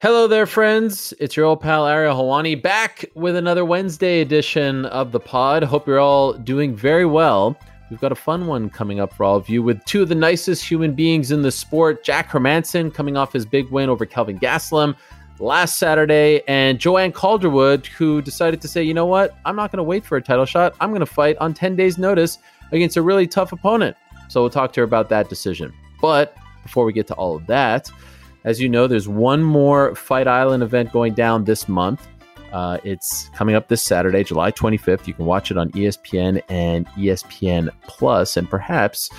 Hello there, friends. It's your old pal Ariel Helwani back with another Wednesday edition of the pod. Hope you're all doing very well. We've got a fun one coming up for all of you with two of the nicest human beings in the sport Jack Hermansson coming off his big win over Kelvin Gastelum last Saturday, and Joanne Calderwood, who decided to say, you know what, I'm not going to wait for a title shot. I'm going to fight on 10 days' notice against a really tough opponent. So we'll talk to her about that decision. But before we get to all of that, as you know, there's one more Fight Island event going down this month. Uh, it's coming up this Saturday, July 25th. You can watch it on ESPN and ESPN Plus, and perhaps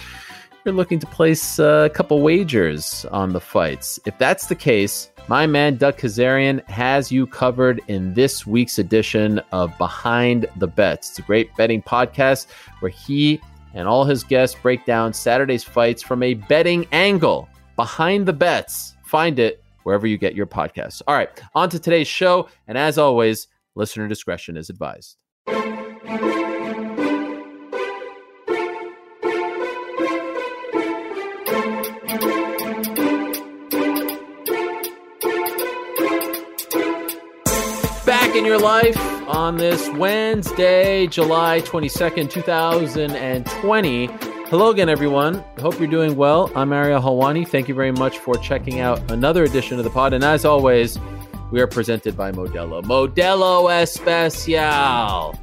you're looking to place uh, a couple wagers on the fights. If that's the case, my man Doug Kezirian has you covered in this week's edition of Behind the Bets. It's a great betting podcast where he and all his guests break down Saturday's fights from a betting angle. Behind the Bets. Find it wherever you get your podcasts. All right, on to today's show. And as always, listener discretion is advised. Back in your life on this Wednesday, July 22nd, 2020. Hello again, everyone. Hope you're doing well. I'm Ariel Helwani. Thank you very much for checking out another edition of the pod. And as always, we are presented by Modelo. Modelo Especial.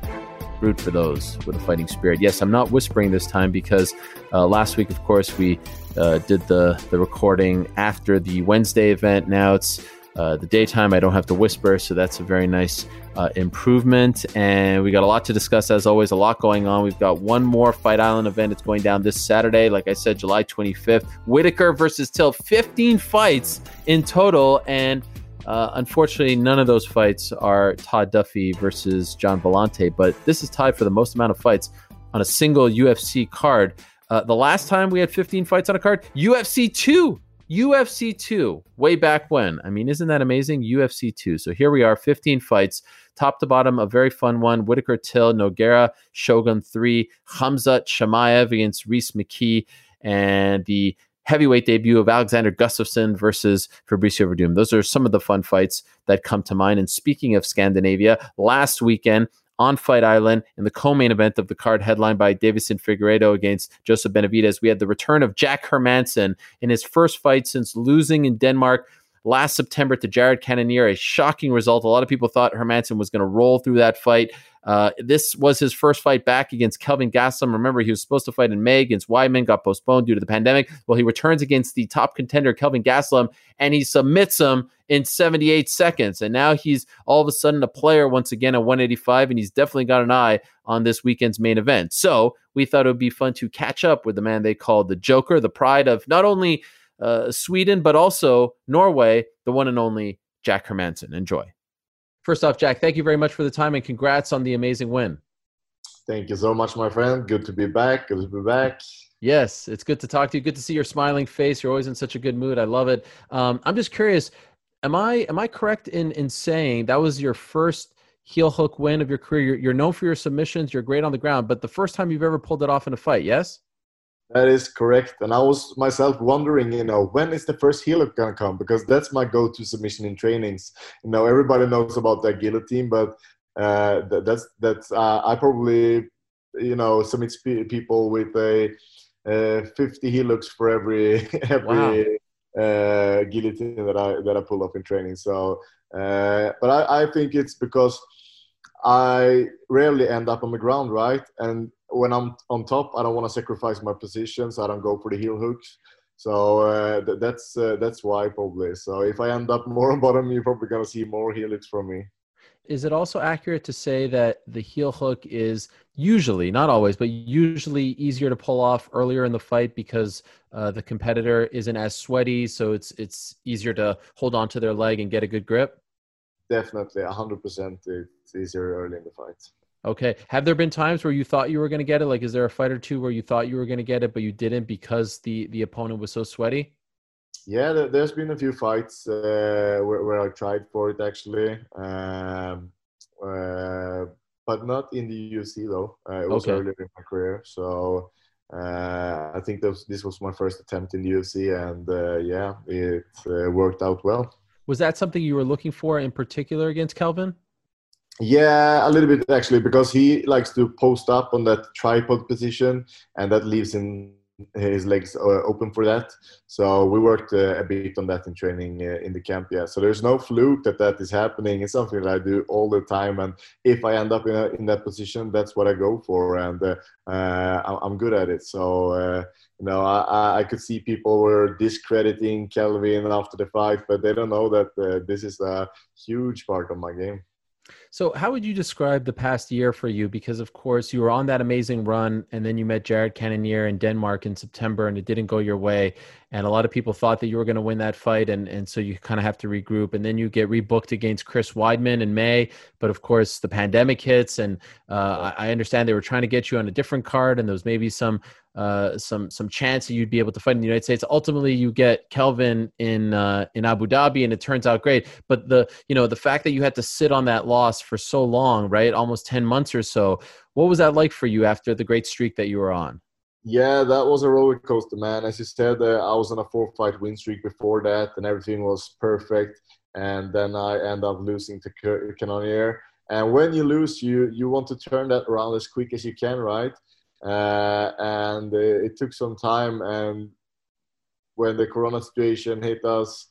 Root for those with a fighting spirit. Yes, I'm not whispering this time because uh, last week, of course, we uh, did the, the recording after the Wednesday event. Now it's uh, the daytime. I don't have to whisper, so that's a very nice uh, improvement. And we got a lot to discuss, as always, a lot going on. We've got one more Fight Island event. It's going down this Saturday, like I said, July 25th. Whittaker versus Till, 15 fights in total. And uh, unfortunately, none of those fights are Todd Duffy versus Gian Villante, but this is tied for the most amount of fights on a single UFC card. Uh, the last time we had 15 fights on a card, UFC 2 UFC 2, way back when. I mean, isn't that amazing? UFC 2. So here we are, 15 fights, top to bottom, a very fun one. Whittaker Till, Nogueira, Shogun 3, Khamzat Chimaev against Rhys McKee, and the heavyweight debut of Alexander Gustafsson versus Fabricio Werdum. Those are some of the fun fights that come to mind. And speaking of Scandinavia, last weekend, on Fight Island in the co-main event of the card headlined by Deiveson Figueiredo against Joseph Benavidez. We had the return of Jack Hermansson in his first fight since losing in Denmark last September to Jared Cannonier. A shocking result. A lot of people thought Hermansson was going to roll through that fight. Uh, this was his first fight back against Kelvin Gastelum. Remember, he was supposed to fight in May against Weidman, got postponed due to the pandemic. Well, he returns against the top contender, Kelvin Gastelum, and he submits him in 78 seconds. And now he's all of a sudden a player once again at 185, and he's definitely got an eye on this weekend's main event. So we thought it would be fun to catch up with the man they called the Joker, the pride of not only uh, Sweden, but also Norway, the one and only Jack Hermansson. Enjoy. First off, Jack, thank you very much for the time and congrats on the amazing win. Thank you so much, my friend. Good to be back. Good to be back. Yes, it's good to talk to you. Good to see your smiling face. You're always in such a good mood. I love it. Um, I'm just curious. Am I am I correct in in saying that was your first heel hook win of your career? You're, you're known for your submissions. You're great on the ground, but the first time you've ever pulled it off in a fight. Yes. That is correct. And I was myself wondering, you know, when is the first heel hook gonna come? Because that's my go-to submission in trainings. You know, everybody knows about the guillotine, but uh, that's that's uh, I probably, you know, submit people with a uh, 50 heel hooks for every every wow. uh, guillotine that I that I pull off in training. So, uh, but I, I think it's because I rarely end up on the ground, right? And when I'm on top, I don't want to sacrifice my position, so I don't go for the heel hooks. So uh, th- that's uh, that's why probably. So if I end up more on bottom, you're probably gonna see more heel hooks from me. Is it also accurate to say that the heel hook is usually, not always, but usually easier to pull off earlier in the fight because uh, the competitor isn't as sweaty, so it's it's easier to hold on to their leg and get a good grip? Definitely, hundred percent. It's easier early in the fight. Okay. Have there been times where you thought you were going to get it? Like, is there a fight or two where you thought you were going to get it, but you didn't because the the opponent was so sweaty? Yeah, there, has been a few fights uh, where, where, I tried for it actually, um, uh, but not in the UFC though. Uh, it was okay. earlier in my career, so uh, I think this, this was my first attempt in the UFC, and uh, yeah, it uh, worked out well. Was that something you were looking for in particular against Kelvin? Yeah, a little bit actually, because he likes to post up on that tripod position, and that leaves him his legs uh, open for that. So we worked uh, a bit on that in training uh, in the camp. Yeah. So there's no fluke that that is happening. It's something that I do all the time. And if I end up in, a, in that position, that's what I go for, and uh, uh I'm good at it. So uh, you know, I, I could see people were discrediting Kelvin after the fight, but they don't know that this is a huge part of my game. So, how would you describe the past year for you? Because, of course, you were on that amazing run, and then you met Jared Cannonier in Denmark in September, and it didn't go your way. And a lot of people thought that you were going to win that fight, and, and so you kind of have to regroup. And then you get rebooked against Chris Weidman in May. But, of course, the pandemic hits, and uh, I understand they were trying to get you on a different card, and there was maybe some uh, some some chance that you'd be able to fight in the United States. Ultimately, you get Kelvin in uh, in Abu Dhabi, and it turns out great. But the you know the fact that you had to sit on that loss for so long, right, almost ten months or so. What was that like for you after the great streak that you were on? Yeah, that was a roller coaster, man. As you said, uh, I was on a four-fight win streak before that, and everything was perfect. And then I end up losing to Cannonier. And when you lose, you you want to turn that around as quick as you can, right? uh, and it took some time. And when the Corona situation hit us,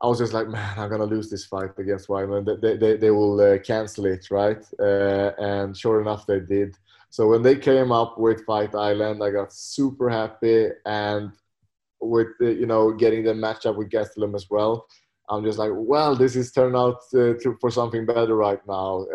I was just like, man, I'm gonna lose this fight against Weidman. They, they, they will uh, cancel it, right? Uh, and sure enough, they did. So when they came up with Fight Island, I got super happy, and with the, you know getting the matchup with Gastelum as well, I'm just like, well, this is turned out uh, to, for something better right now.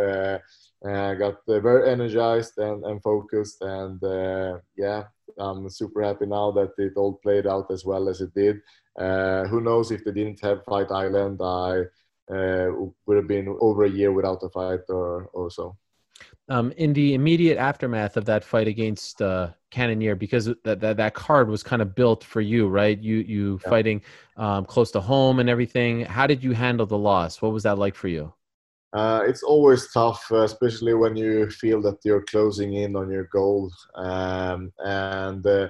Uh, I got uh, very energized and, and focused, and uh, yeah, I'm super happy now that it all played out as well as it did. Uh, who knows if they didn't have Fight Island, I would have been over a year without a fight or, or so. Um, in the immediate aftermath of that fight against uh, Cannonier, because that, that that card was kind of built for you, right? You you yeah. fighting um, close to home and everything. How did you handle the loss? What was that like for you? Uh, it's always tough, uh, especially when you feel that you're closing in on your goal. Um, and uh,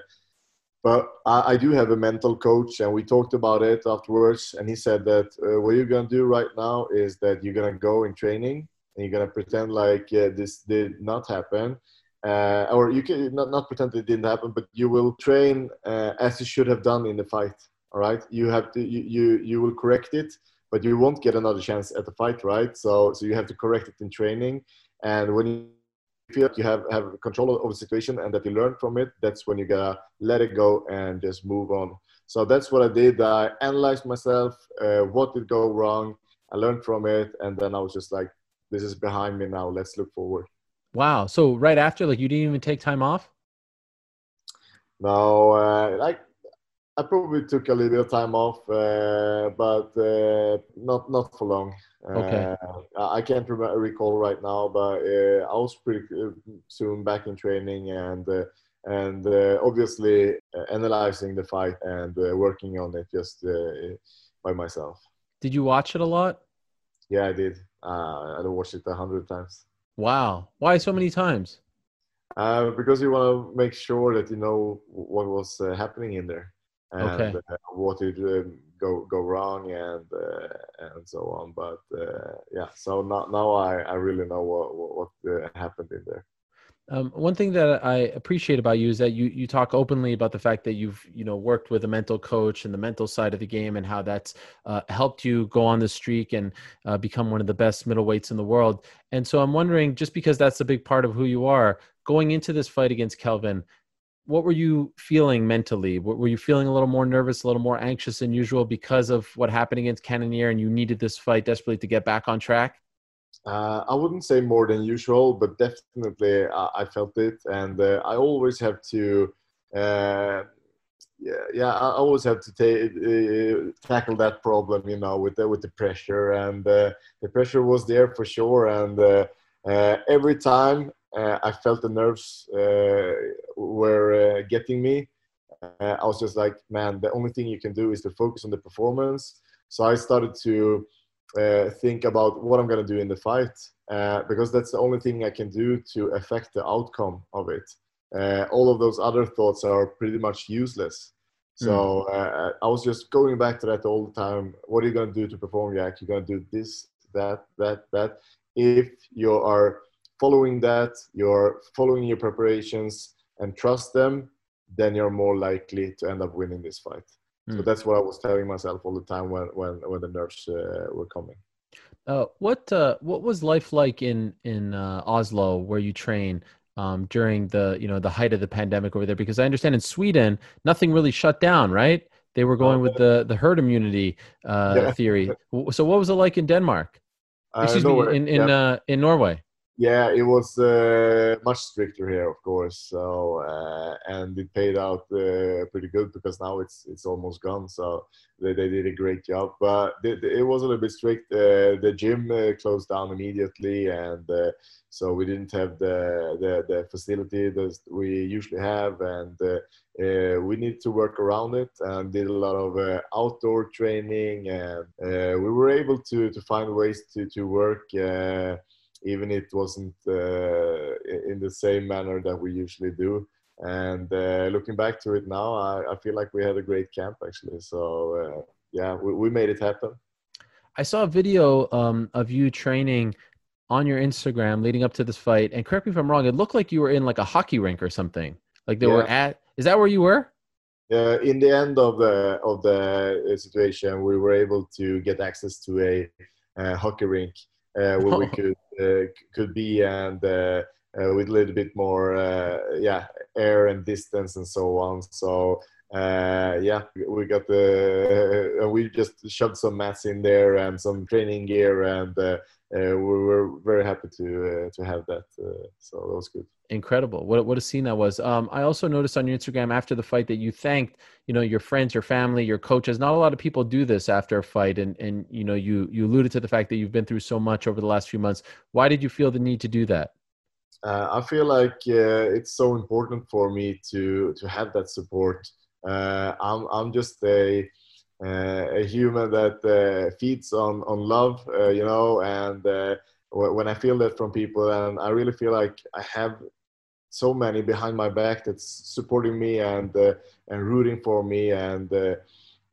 but I, I, do have a mental coach, and we talked about it afterwards. And he said that uh, what you're gonna do right now is that you're gonna go in training and you're gonna pretend like uh, this did not happen. Uh, or you can not, not pretend it didn't happen, but you will train as you should have done in the fight. All right, you have to you you, you will correct it but you won't get another chance at the fight, right? So so you have to correct it in training, and when you feel you have have control of the situation and that you learn from it, that's when you gotta let it go and just move on. So that's what I did. I analyzed myself, uh, what did go wrong, I learned from it, and then I was just like, this is behind me now. Let's look forward. Wow. So right after, like, you didn't even take time off. No, uh, like I probably took a little bit of time off, uh, but uh, not not for long. Okay. Uh, I can't remember, recall right now, but uh, I was pretty uh, soon back in training and uh, and obviously analyzing the fight and working on it just by myself. Did you watch it a lot? Yeah, I did. I watched it a hundred times. Wow! Why so many times? because you want to make sure that you know what was happening in there and okay. uh, what did uh, go go wrong and uh, and so on. But uh, yeah, so now now I, I really know what what, what uh, happened in there. Um, one thing that I appreciate about you is that you you talk openly about the fact that you've you know worked with a mental coach and the mental side of the game and how that's uh, helped you go on the streak and uh, become one of the best middleweights in the world. And so I'm wondering, just because that's a big part of who you are, going into this fight against Kelvin, what were you feeling mentally? Were you feeling a little more nervous, a little more anxious than usual because of what happened against Cannonier and you needed this fight desperately to get back on track? Uh, I wouldn't say more than usual, but definitely uh, I felt it. And uh, I always have to, uh, yeah, yeah, I always have to ta- uh, tackle that problem, you know, with the, with the pressure. And uh, the pressure was there for sure. And every time uh, I felt the nerves uh, were uh, getting me. I was just like, man, the only thing you can do is to focus on the performance. So I started to think about what I'm going to do in the fight because that's the only thing I can do to affect the outcome of it. all of those other thoughts are pretty much useless. So uh, I was just going back to that all the time. What are you going to do to perform, Jack? You're going to do this, that, that, that. If you are following that, you're following your preparations and trust them, then you're more likely to end up winning this fight. Mm. So hmm. that's what I was telling myself all the time when when when the nerves uh, were coming. Uh, what uh, what was life like in in uh, Oslo where you train um, during the you know the height of the pandemic over there? Because I understand in Sweden nothing really shut down, right? They were going with the the herd immunity uh, yeah. theory. So what was it like in Denmark? Excuse me, in in yeah. Uh, in Norway. Yeah, it was uh, much stricter here, of course. So uh, and it paid out uh, pretty good because now it's it's almost gone. So they, they did a great job, but it was a little bit strict. Uh, the gym uh, closed down immediately, and uh, so we didn't have the the, the facility that we usually have, and we needed to work around it and did a lot of outdoor training, and we were able to to find ways to to work even it wasn't uh, in the same manner that we usually do. And uh, looking back to it now, I, I, feel like we had a great camp actually. So uh, yeah, we, we made it happen. I saw a video um, of you training on your Instagram leading up to this fight. And correct me if I'm wrong, it looked like you were in like a hockey rink or something. Like they yeah. were at. Is that where you were? Uh, in the end of the of the situation, we were able to get access to a, a hockey rink uh, where we could uh, could be and uh, with a little bit more yeah air and distance and so on. So uh, yeah, we got the uh, we just shoved some mats in there and some training gear, and uh, we were very happy to to have that. so that was good incredible. What, what a scene that was. Um, i also noticed on your instagram after the fight that you thanked you know your friends your family your coaches. Not a lot of people do this after a fight and and you know you you alluded to the fact that you've been through so much over the last few months. Why did you feel the need to do that? Uh, i feel like uh, it's so important for me to to have that support. Uh, i'm i'm just a uh, a human that uh, feeds on on love uh, you know and when I feel that from people, and I really feel like I have so many behind my back that's supporting me and uh, and rooting for me and uh,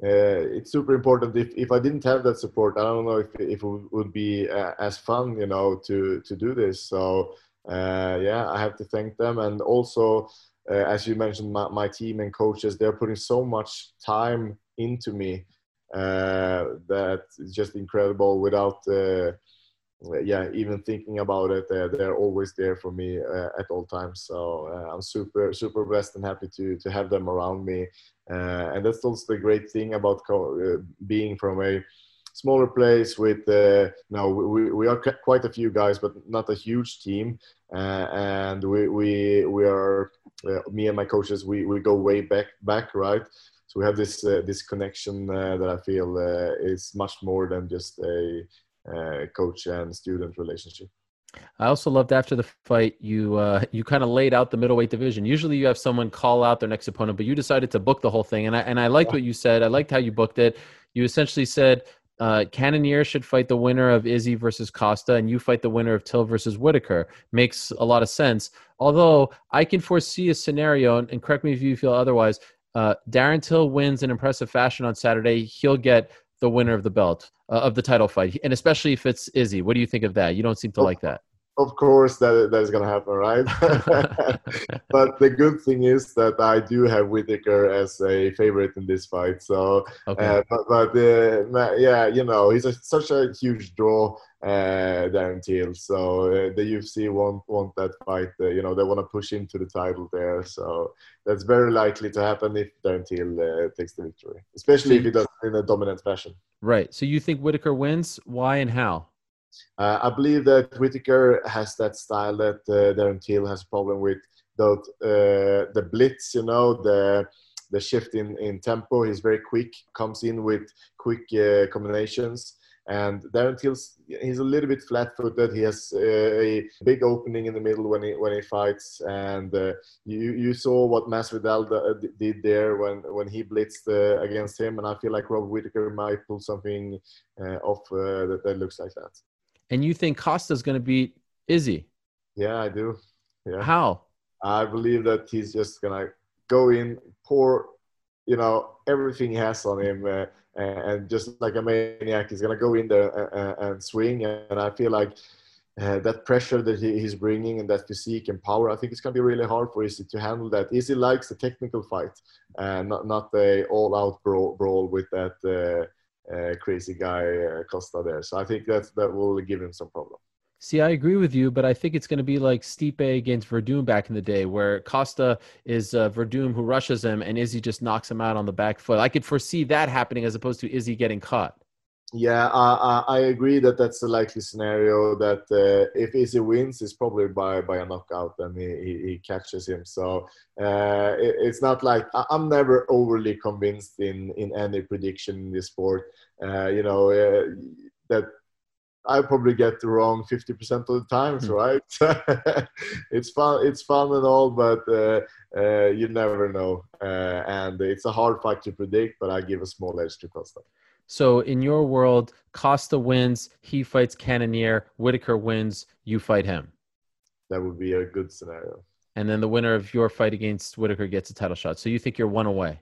uh, it's super important. If, if i didn't have that support i don't know if, if it would be uh, as fun you know to to do this. So uh, yeah i have to thank them. And also uh, as you mentioned my, my, team and coaches they're putting so much time into me that it's just incredible without yeah, even thinking about it, uh, they're always there for me uh, at all times. So uh, I'm super, super blessed and happy to to have them around me. Uh, and that's also the great thing about co- uh, being from a smaller place with, uh, know, we, we are quite a few guys, but not a huge team. and we, we, we are, me and my coaches, we, we go way back, back, right? So we have this, this connection that I feel is much more than just a, uh, coach and student relationship. I also loved after the fight you uh, you kind of laid out the middleweight division. Usually you have someone call out their next opponent, but you decided to book the whole thing, and I and I liked what you said. I liked how you booked it. You essentially said uh, Cannonier should fight the winner of Izzy versus Costa, and you fight the winner of Till versus Whittaker. Makes a lot of sense. Although I can foresee a scenario, and, and correct me if you feel otherwise. Uh, Darren Till wins in impressive fashion on Saturday. He'll get the winner of the belt uh, of the title fight, and especially if it's Izzy. What do you think of that? You don't seem to like that. Of course, that that is going to happen, right? but the good thing is that I do have Whittaker as a favorite in this fight. So, okay. uh, but, but uh, yeah, you know, he's a, such a huge draw, Darren Till. So uh, the UFC won't want that fight. Uh, you know, they want to push him to the title there. So that's very likely to happen if Darren Till uh, takes the victory, especially if he does it in a dominant fashion. Right. So you think Whittaker wins? Why and how? Uh, I believe that Whittaker has that style that uh, Darren Till has a problem with. Though uh, the blitz, you know, the the shift in, in tempo, he's very quick, comes in with quick uh, combinations. And Darren Till's he's a little bit flat-footed. He has uh, a big opening in the middle when he when he fights, and uh, you you saw what Masvidal did there when when he blitzed uh, against him, and I feel like Rob Whittaker might pull something uh, off uh, that, that looks like that. And you think Costa's going to beat Izzy? Yeah, I do. Yeah. How? I believe that he's just gonna go in, pour you know everything he has on him, uh, and just like a maniac, he's gonna go in there and, swing. And I feel like uh, that pressure that he, he's bringing and that physique and power, I think it's to be really hard for Izzy to handle that. Izzy likes the technical fight and not not a all-out brawl, brawl with that uh, uh, crazy guy uh, Costa there. So I think that that will give him some problem. See, I agree with you, but I think it's going to be like Stipe against Werdum back in the day, where Costa is uh, Werdum who rushes him and Izzy just knocks him out on the back foot. I could foresee that happening as opposed to Izzy getting caught. Yeah, I, I, agree that that's a likely scenario. That uh, if Izzy wins, it's probably by, by a knockout, and he, he, he catches him. So uh, it, it's not like I'm never overly convinced in in any prediction in this sport. Uh, you know uh, that I probably get the wrong 50% of the times, mm. right? it's fun, it's fun and all, but uh, uh, you never know. Uh, and it's a hard fight to predict, but I give a small edge to Costa. So in your world, Costa wins, he fights Cannonier, Whittaker wins, you fight him. That would be a good scenario. And then the winner of your fight against Whittaker gets a title shot. So you think you're one away?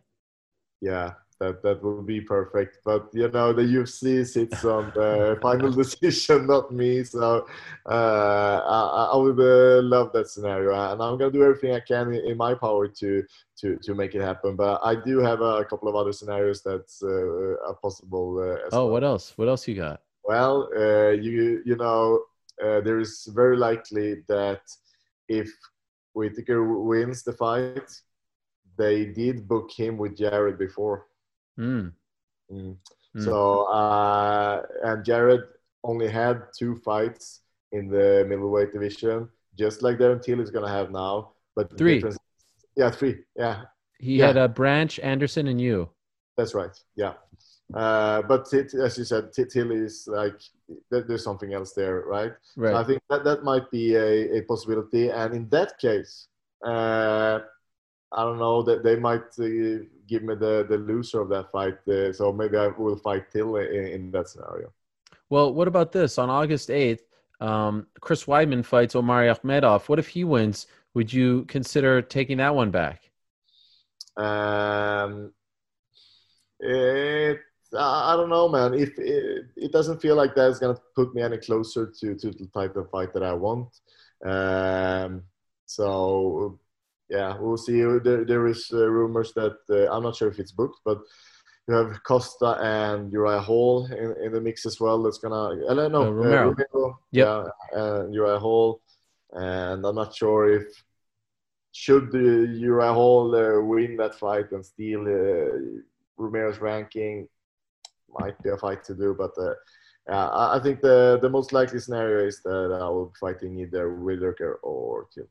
Yeah, that that would be perfect. But you know, the UFC sits on the final decision, not me. So uh, I, I, would uh, love that scenario, and I'm gonna do everything I can in, my power to to to make it happen. But I do have a, couple of other scenarios that's uh, possible. Uh, oh, well. what else? What else you got? Well, uh, you you know, uh, there is very likely that if Whittaker wins the fight, they did book him with Jared before. Mm. Mm. Mm. So uh, and Jared only had two fights in the middleweight division, just like Darren Till is gonna have now. But three, yeah, three, yeah. He yeah. had a Branch, Anderson, and you. That's right. Yeah. Uh, but it, as you said, Till is like there's something else there, right? Right. So I think that that might be a, a possibility, and in that case, uh, I don't know that they might uh, give me the the loser of that fight. Uh, so maybe I will fight Till in, in, that scenario. Well, what about this? On August eighth, um, Chris Weidman fights Omari Akhmedov. What if he wins? Would you consider taking that one back? Um, it I don't know, man. If it, it doesn't feel like that's gonna put me any closer to to the type of fight that I want. Um, so yeah, we'll see. There, there is uh, rumors that uh, I'm not sure if it's booked, but you have Costa and Uriah Hall in, in the mix as well. That's gonna. I don't know. Uh, Romero. Romero yep. Yeah, and Uriah Hall, and I'm not sure if should Uriah Hall uh, win that fight and steal uh, Romero's ranking. Might be a fight to do, but uh, yeah, I think the the most likely scenario is that I will be fighting either Whittaker or Till.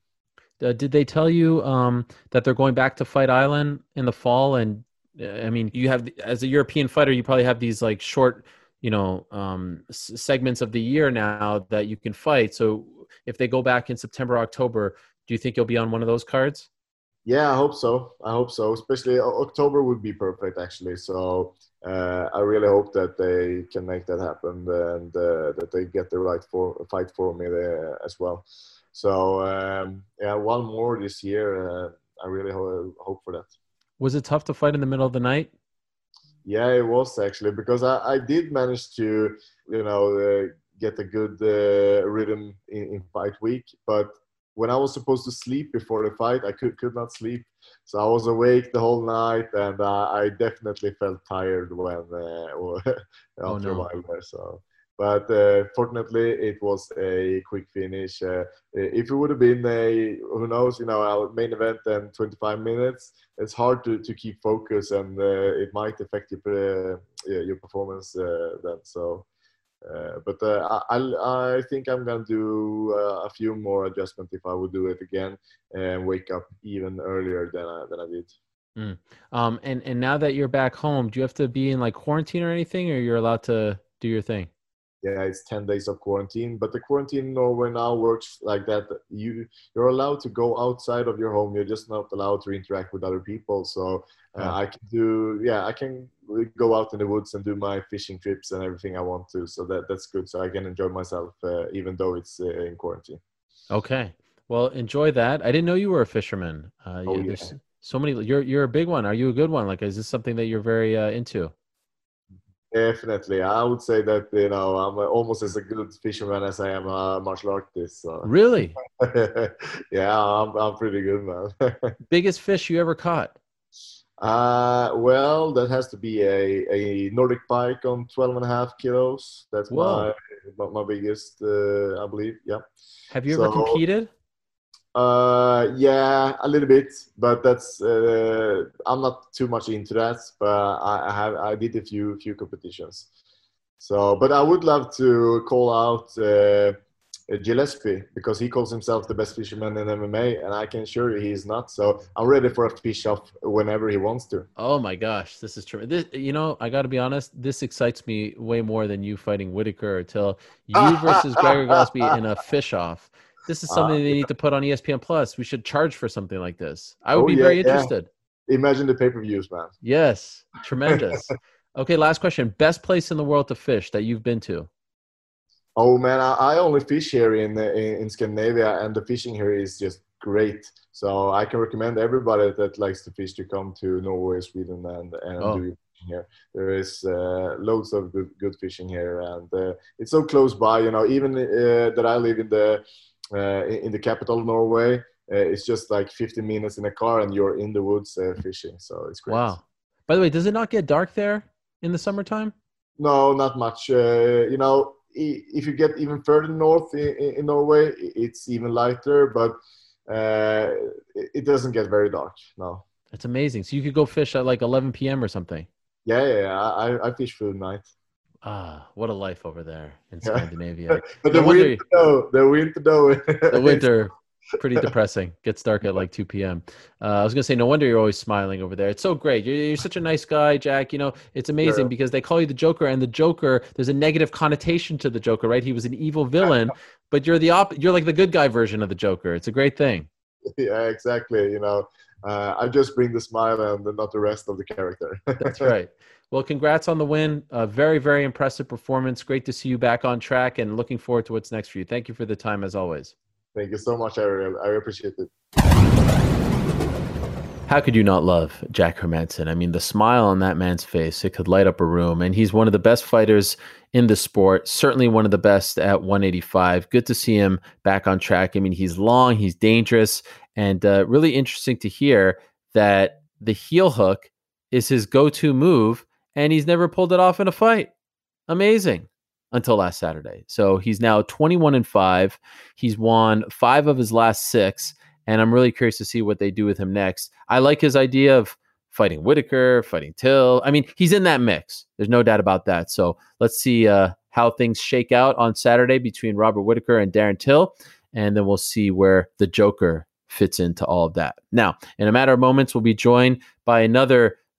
Uh, did they tell you um, that they're going back to Fight Island in the fall? And uh, I mean, you have as a European fighter, you probably have these like short, you know, um, s- segments of the year now that you can fight. So if they go back in September, October, do you think you'll be on one of those cards? Yeah, I hope so. I hope so. Especially October would be perfect, actually. So uh, I really hope that they can make that happen and uh, that they get the right for fight for me there as well. So um, yeah, one more this year. Uh, I really ho- hope for that. Was it tough to fight in the middle of the night? Yeah, it was actually because I, I did manage to you know uh, get a good uh, rhythm in, in, fight week, but when I was supposed to sleep before the fight, I could could not sleep. So I was awake the whole night, and uh, I definitely felt tired when uh, after oh, no. a while there. So but uh, fortunately it was a quick finish. Uh, if it would have been a who knows, you know, our main event and 25 minutes, it's hard to, to keep focus and uh, it might affect your uh, your performance uh, then. So. Uh, but I, I think I'm gonna do a few more adjustments if I would do it again and wake up even earlier than I, than I did. Mm. Um, and and now that you're back home, do you have to be in like quarantine or anything, or you're allowed to do your thing? Yeah, it's 10 days of quarantine. But the quarantine in Norway now works like that. You, you're allowed to go outside of your home. You're just not allowed to interact with other people. So uh, I can do, yeah, I can go out in the woods and do my fishing trips and everything I want to. So that, that's good. So I can enjoy myself uh, even though it's uh, in quarantine. Okay. Well, enjoy that. I didn't know you were a fisherman. Uh, oh, yeah. So many. You're you're a big one. Are you a good one? Like, is this something that you're very uh, into? Definitely, I would say that you know I'm almost as a good fisherman as I am a martial artist. So. Really? yeah, I'm I'm pretty good, man. Biggest fish you ever caught? Uh, well, that has to be a, a Nordic pike on 12 and a half kilos. That's my, my biggest, uh, I believe. Yeah. Have you so, ever competed? Uh, yeah, a little bit, but that's uh, I'm not too much into that. But I, I have I did a few few competitions. So, but I would love to call out uh, Gillespie because he calls himself the best fisherman in MMA, and I can assure you he is not. So I'm ready for a fish off whenever he wants to. Oh my gosh, this is true. You know, I got to be honest. This excites me way more than you fighting Whittaker. Or till you versus Gregor Gillespie in a fish off. This is something uh, they need to put on ESPN Plus. We should charge for something like this. I would oh, be yeah, very interested. Yeah. Imagine the pay per views, man. Yes, tremendous. okay, last question. Best place in the world to fish that you've been to? Oh man, I, I only fish here in, in, in Scandinavia, and the fishing here is just great. So I can recommend everybody that likes to fish to come to Norway, Sweden, and and oh. do here. There is uh, loads of good, good fishing here, and uh, it's so close by. You know, even uh, that I live in the uh, in the capital of Norway. Uh, it's just like 15 minutes in a car and you're in the woods uh, fishing. So it's great. Wow. By the way, does it not get dark there in the summertime? No, not much. you know, if you get even further north in, in Norway, it's even lighter, but uh, it doesn't get very dark. No. That's amazing. So you could go fish at like 11 p.m. or something. Yeah, yeah, yeah. I, I fish for the night. Ah, what a life over there in Scandinavia. but the no winter, though, the winter, though. the winter, pretty depressing. Gets dark at like 2 p.m. Uh, I was gonna say, no wonder you're always smiling over there. It's so great. You're, you're such a nice guy, Jack. You know, it's amazing yeah. because they call you the Joker, and the Joker, there's a negative connotation to the Joker, right? He was an evil villain, but you're the op- You're like the good guy version of the Joker. It's a great thing. Yeah, exactly. You know, uh, I just bring the smile and not the rest of the character. That's right. Well, congrats on the win. A very, very impressive performance. Great to see you back on track and looking forward to what's next for you. Thank you for the time as always. Thank you so much, Ariel. I appreciate it. How could you not love Jack Hermansson? I mean, the smile on that man's face, it could light up a room. And he's one of the best fighters in the sport, certainly one of the best at 185. Good to see him back on track. I mean, he's long, he's dangerous, and uh, really interesting to hear that the heel hook is his go to move and he's never pulled it off in a fight. Amazing until last Saturday. So he's now 21 and 5. He's won 5 of his last 6 and I'm really curious to see what they do with him next. I like his idea of fighting Whittaker, fighting Till. I mean, he's in that mix. There's no doubt about that. So let's see uh, how things shake out on Saturday between Robert Whittaker and Darren Till, and then we'll see where the Joker fits into all of that. Now, in a matter of moments, we'll be joined by another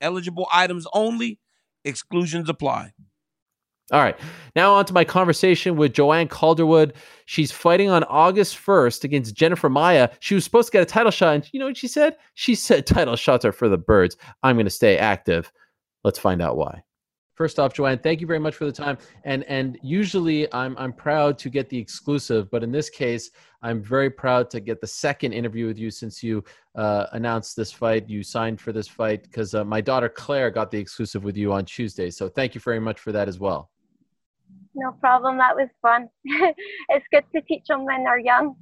Eligible items only. Exclusions apply. All right. Now on to my conversation with Joanne Calderwood. She's fighting on August 1st against Jennifer Maia. She was supposed to get a title shot. And you know what she said? She said title shots are for the birds. I'm going to stay active. Let's find out why. First off, Joanne, thank you very much for the time. And and usually I'm I'm proud to get the exclusive, but in this case, I'm very proud to get the second interview with you since you uh, announced this fight. You signed for this fight because uh, my daughter Claire got the exclusive with you on Tuesday. So thank you very much for that as well. No problem. That was fun. it's good to teach them when they're young.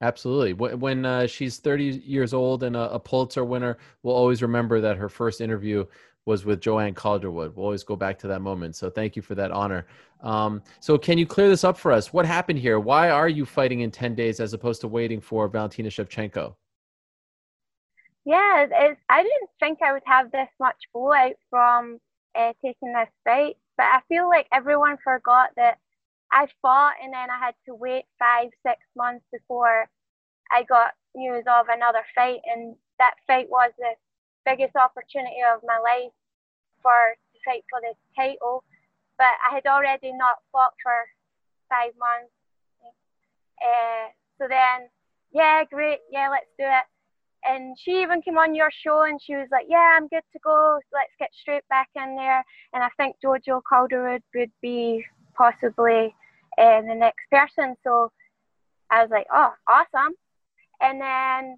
Absolutely. When uh, she's 30 years old and a, a, Pulitzer winner, we'll always remember that her first interview was with Joanne Calderwood. We'll always go back to that moment. So thank you for that honor. Um, so can you clear this up for us? What happened here? Why are you fighting in 10 days as opposed to waiting for Valentina Shevchenko? Yeah, I didn't think I would have this much fallout from uh, taking this fight, but I feel like everyone forgot that I fought and then I had to wait five, six months before I got news of another fight. And that fight was the biggest opportunity of my life for to fight for the title. But I had already not fought for five months. Uh, so then, yeah, great, yeah, let's do it. And she even came on your show and she was like, yeah, I'm good to go. Let's get straight back in there. And I think Jojo Calderwood would be possibly uh, the next person. So I was like, oh, awesome. And then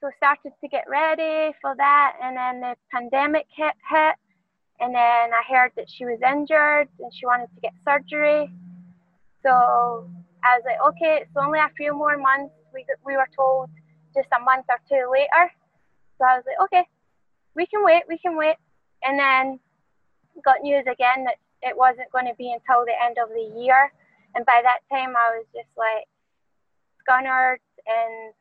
so started to get ready for that. And then the pandemic hit, hit. And then I heard that she was injured and she wanted to get surgery. So I was like, okay, it's only a few more months. We, we were told just a month or two later. So I was like, okay, we can wait, we can wait. And then got news again that it wasn't going to be until the end of the year. And by that time, I was just like scunnered and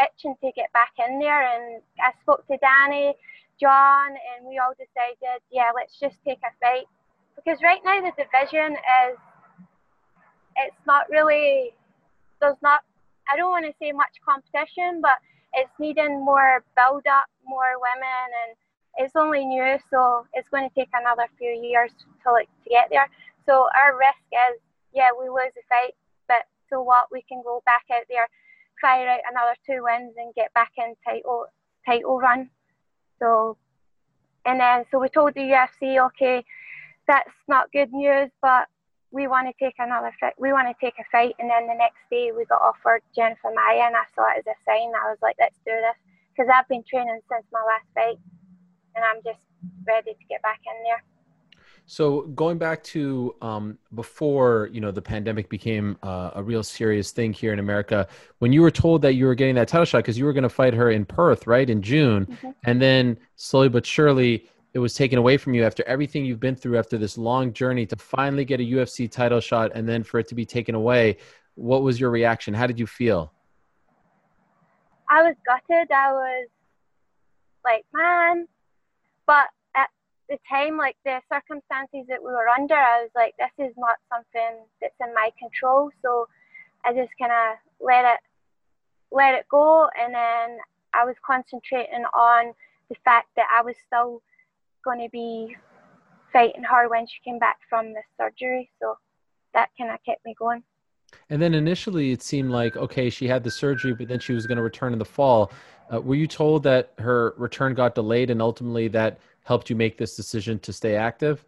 itching to get back in there. And I spoke to Danny, John, and we all decided, yeah, let's just take a fight. Because right now, the division is, it's not really, there's not, I don't want to say much competition, but it's needing more build up, more women, and it's only new, so it's going to take another few years to like to get there. So our risk is yeah, we lose the fight, but so what? We can go back out there, fire out another two wins, and get back in title title run. So, and then so we told the UFC, okay, that's not good news, but we want to take another fight. We want to take a fight, and then the next day we got offered Jennifer Maia, and I saw it as a sign. I was like, let's do this because I've been training since my last fight, and I'm just ready to get back in there. So going back to um, before you know the pandemic became uh, a real serious thing here in America, when you were told that you were getting that title shot because you were going to fight her in Perth, right, in June, mm-hmm. and then slowly but surely it was taken away from you after everything you've been through after this long journey to finally get a UFC title shot and then for it to be taken away. What was your reaction? How did you feel? I was gutted. I was like, man, but the time, like the circumstances that we were under, I was like, this is not something that's in my control. So I just kind of let it let it go, and then I was concentrating on the fact that I was still going to be fighting her when she came back from the surgery. So that kind of kept me going. And then initially, it seemed like okay, she had the surgery, but then she was going to return in the fall. Uh, were you told that her return got delayed, and ultimately that helped you make this decision to stay active?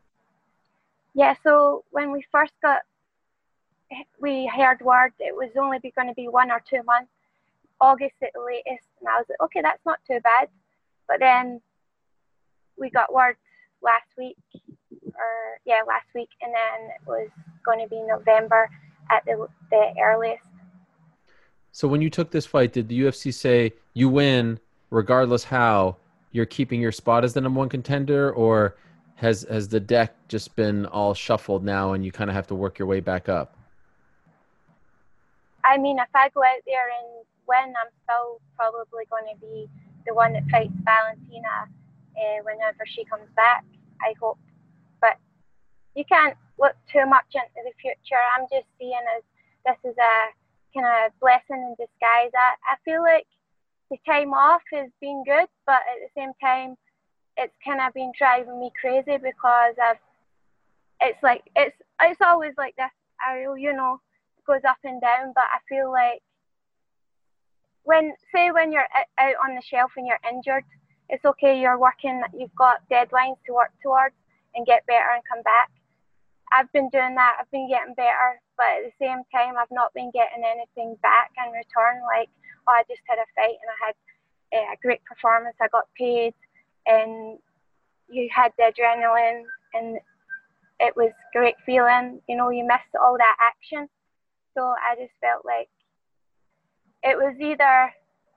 Yeah, so when we first got, we heard word it was only going to be one or two months, August at the latest, and I was like, okay, that's not too bad. But then we got word last week, or yeah, last week, and then it was going to be November at the, the earliest. So when you took this fight, did the UFC say you win regardless how? You're keeping your spot as the number one contender, or has has the deck just been all shuffled now, and you kind of have to work your way back up? I mean, if I go out there and win, I'm still probably going to be the one that fights Valentina uh, whenever she comes back. I hope, but you can't look too much into the future. I'm just seeing as this is a kind of blessing in disguise. I, I feel like the time off has been good, but at the same time, it's kind of been driving me crazy because I've. It's like it's it's always like this. I you know goes up and down, but I feel like when say when you're out on the shelf and you're injured, it's okay. You're working. You've got deadlines to work towards and get better and come back. I've been doing that. I've been getting better, but at the same time, I've not been getting anything back in return. Like I just had a fight and I had a great performance. I got paid, and you had the adrenaline, and it was great feeling. You know, you missed all that action. So I just felt like it was either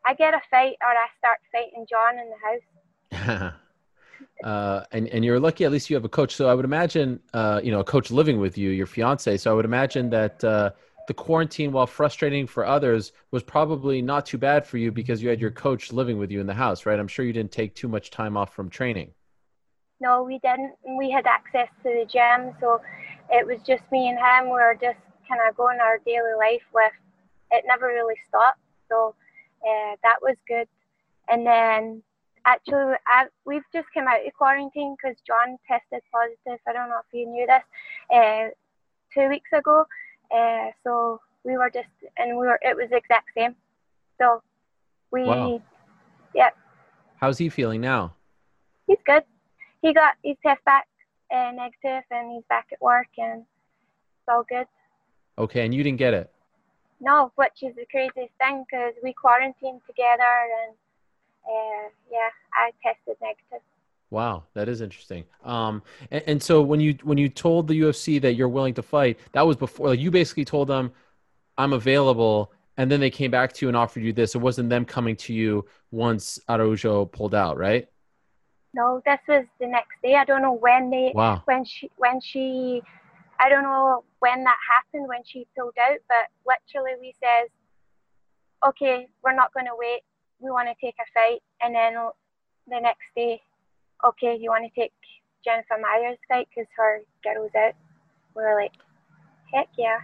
I get a fight or I start fighting John in the house. uh, and and you're lucky. At least you have a coach. So I would imagine, uh, you know, a coach living with you, your fiance. So I would imagine that uh, the quarantine, while frustrating for others, was probably not too bad for you because you had your coach living with you in the house, right? I'm sure you didn't take too much time off from training. No, we didn't. We had access to the gym, so it was just me and him. We were just kind of going our daily life with. It never really stopped, so uh, that was good. And then actually, I, we've just come out of quarantine because John tested positive. I don't know if you knew this. Uh, two weeks ago, uh, so we were just, and we were, it was the exact same. So we, wow. yeah. How's he feeling now? He's good. He got his test back uh, negative and he's back at work and it's all good. Okay, and you didn't get it? No, which is the craziest thing because we quarantined together and uh, yeah, I tested negative. Wow, that is interesting. Um, and, and, so when you when you told the UFC that you're willing to fight, that was before like you basically told them, "I'm available," and then they came back to you and offered you this. It wasn't them coming to you once Araujo pulled out, right? No, this was the next day. I don't know when they wow. when she when she I don't know when that happened when she pulled out, but literally we says, "Okay, we're not going to wait. We want to take a fight," and then the next day okay, you want to take Jennifer Maia's fight because her girl's out? We were like, heck yeah.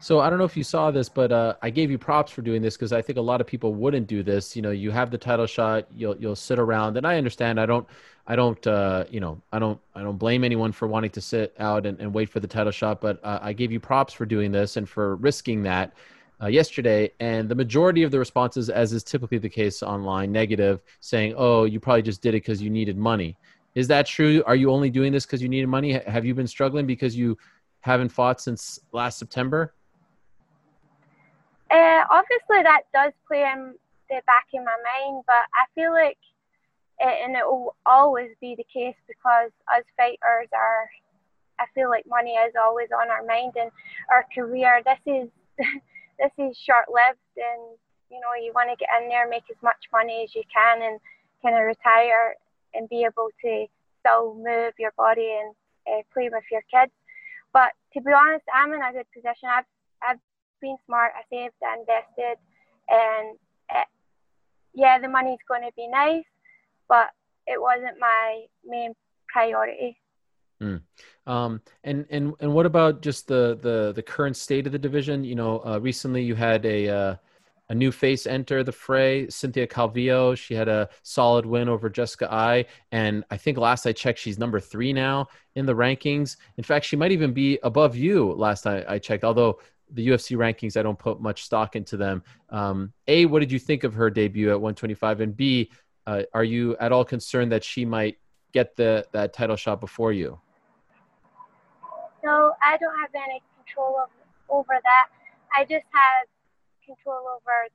So I don't know if you saw this, but uh, I gave you props for doing this because I think a lot of people wouldn't do this. You know, you have the title shot, you'll you'll sit around, and I understand. I don't, I don't, uh, you know, I don't, I don't blame anyone for wanting to sit out and, and wait for the title shot. But uh, I gave you props for doing this and for risking that uh, yesterday, and the majority of the responses, as is typically the case online, negative, saying, "Oh, you probably just did it because you needed money." Is that true? Are you only doing this because you needed money? Have you been struggling because you haven't fought since last September? Uh, obviously, that does play in the back of my mind, but I feel like, it, and it will always be the case because us fighters are. I feel like money is always on our mind and our career. This is this is short lived and you know you want to get in there make as much money as you can and kind of retire and be able to still move your body and uh, play with your kids. But to be honest i'm in a good position. I've i've been smart. I saved i invested and it, yeah the money's going to be nice but it wasn't my main priority Mm. Um, and and and what about just the the the current state of the division? You know, uh, recently you had a uh, a new face enter the fray, Cynthia Calvillo. She had a solid win over Jessica Eye, and I think last I checked, she's number three now in the rankings. In fact, she might even be above you last I, I checked. Although the UFC rankings, I don't put much stock into them. Um, a, what did you think of her debut at 125? And B, uh, are you at all concerned that she might get the that title shot before you? No, I don't have any control of, over that. I just have control over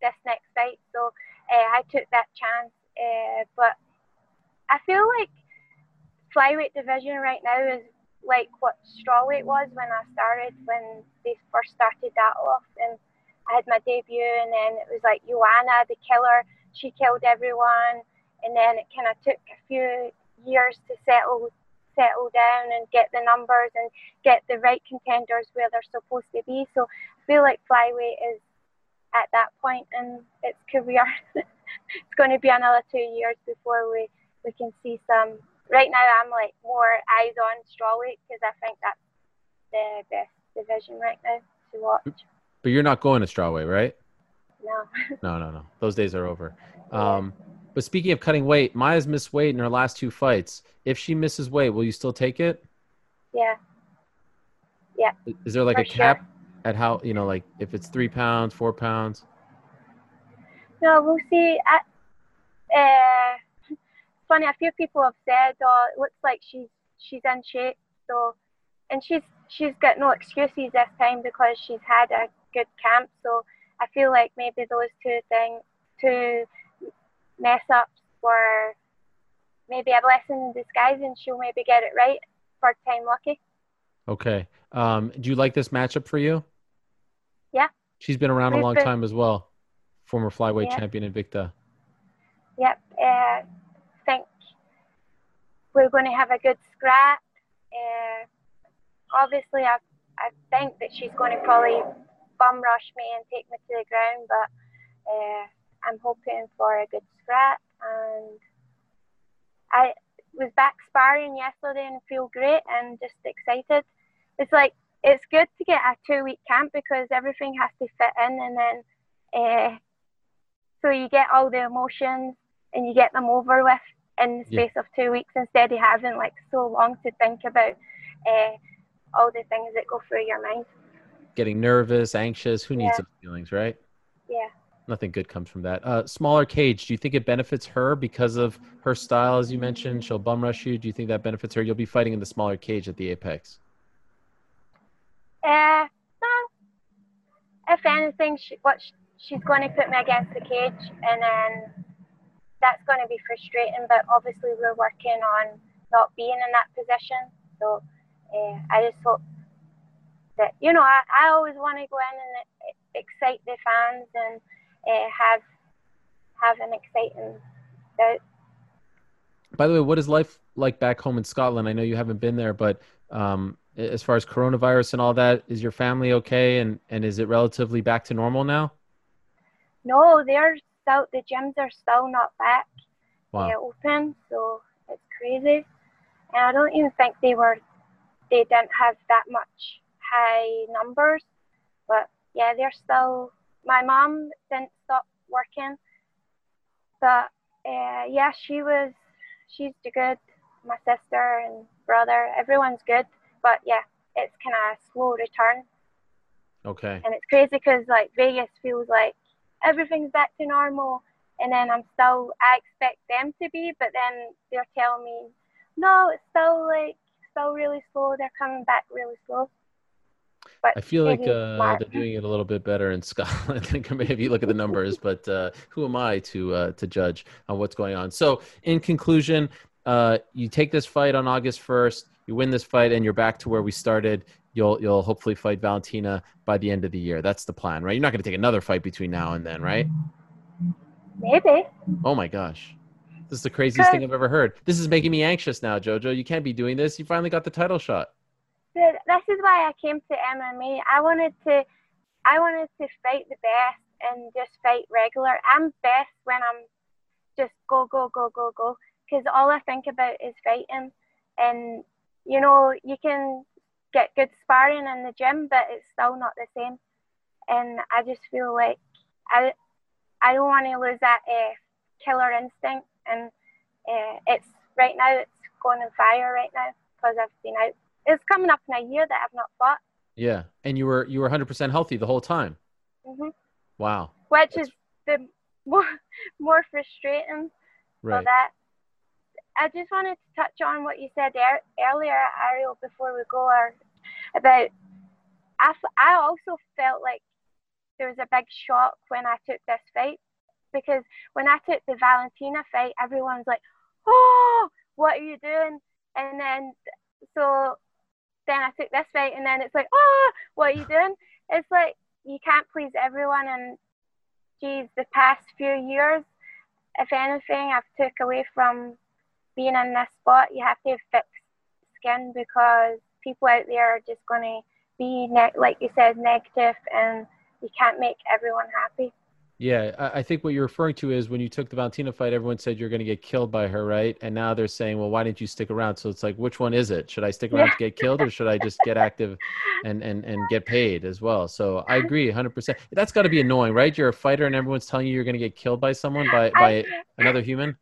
this next fight. So uh, I took that chance. Uh, but I feel like flyweight division right now is like what strawweight was when I started, when they first started that off. And I had my debut, and then it was like Joanna, the killer. She killed everyone. And then it kind of took a few years to settle settle down and get the numbers and get the right contenders where they're supposed to be. So I feel like flyweight is at that point in its career. it's going to be another two years before we, we can see some. Right now, I'm like more eyes on strawweight because I think that's the best division right now to watch. But you're not going to strawweight, right? No. no, no, no. Those days are over. Um, but speaking of cutting weight, Maia's missed weight in her last two fights. If she misses weight, will you still take it? Yeah. Yeah. Is there like a cap sure. at how you know, like if it's three pounds, four pounds? No, we'll see. uh, funny, a few people have said, "Oh, it looks like she's she's in shape." So, and she's she's got no excuses this time because she's had a good camp. So I feel like maybe those two things, two mess ups were maybe a blessing in disguise and she'll maybe get it right for time lucky. Okay. Um, do you like this matchup for you? Yeah. She's been around a We've long been- time as well. Former flyweight Yeah. champion Invicta. Yep. Uh, think we're going to have a good scrap. Uh, obviously, I I think that she's going to probably bum rush me and take me to the ground, but uh, I'm hoping for a good scrap. And I was back sparring yesterday and feel great and just excited. It's like it's good to get a two week camp because everything has to fit in, and then uh, so you get all the emotions and you get them over with in the Yeah. space of two weeks instead of having like so long to think about uh, all the things that go through your mind. Getting nervous, anxious. Who needs Yeah. those feelings, right? Yeah. Nothing good comes from that. Uh, smaller cage. Do you think it benefits her because of her style, as you mentioned? She'll bum rush you. Do you think that benefits her? You'll be fighting in the smaller cage at the Apex. Uh, no. If anything, she, what sh- she's going to put me against the cage, and then that's going to be frustrating. But obviously, we're working on not being in that position. So uh, I just hope that you know I, I always want to go in and e- excite the fans and have have an exciting. By the way, what is life like back home in Scotland? I know you haven't been there, but um, as far as coronavirus and all that, is your family okay? And, and is it relatively back to normal now? No, they're still the gyms are still not back. Wow. open, so it's crazy. And I don't even think they were, they didn't have that much high numbers, but yeah, they're still. My mom didn't stop working, but uh, yeah, she was, she's the good. My sister and brother, everyone's good, but yeah, it's kind of slow return, Okay. and it's crazy because like Vegas feels like everything's back to normal and then I'm still I expect them to be, but then they're telling me, no, it's still like still really slow. They're coming back really slow. But I feel like uh, they're doing it a little bit better in Scotland. Maybe you look at the numbers, but uh, who am I to uh, to judge on what's going on? So, in conclusion, uh, you take this fight on August first. You win this fight, and you're back to where we started. You'll you'll hopefully fight Valentina by the end of the year. That's the plan, right? You're not going to take another fight between now and then, right? maybe. Oh my gosh. This is the craziest thing I've ever heard. This is making me anxious now, Jojo. You can't be doing this. You finally got the title shot. This is why I came to MMA. I wanted to I wanted to fight the best and just fight regular. I'm best when I'm just go go go go go because all I think about is fighting. And you know you can get good sparring in the gym, but it's still not the same. And I just feel like I I don't want to lose that uh, killer instinct. And uh, it's right now it's going on fire right now because I've been out. It's coming up in a year that I've not fought. Yeah, and you were you were 100% healthy the whole time. hmm Wow. which That's- is the more more frustrating Right. for that. I just wanted to touch on what you said er- earlier, Ariel, before we go, or about. I, f- I also felt like there was a big shock when I took this fight because when I took the Valentina fight, everyone's like, "Oh, what are you doing?" And then so then I took this fight, and then it's like, "Oh, what are you doing?" It's like you can't please everyone, and geez, the past few years, if anything, I've took away from being in this spot. You have to thick skin because people out there are just going to be, ne- like you said, negative, and you can't make everyone happy. Yeah, I, I think what you're referring to is when you took the Valentina fight, everyone said you're going to get killed by her, right? And now they're saying, well, why didn't you stick around? So it's like, which one is it? Should I stick around Yeah. to get killed, or should I just get active and and and get paid as well? So I agree, 100. percent That's got to be annoying, right? You're a fighter, and everyone's telling you you're going to get killed by someone by by I, another human.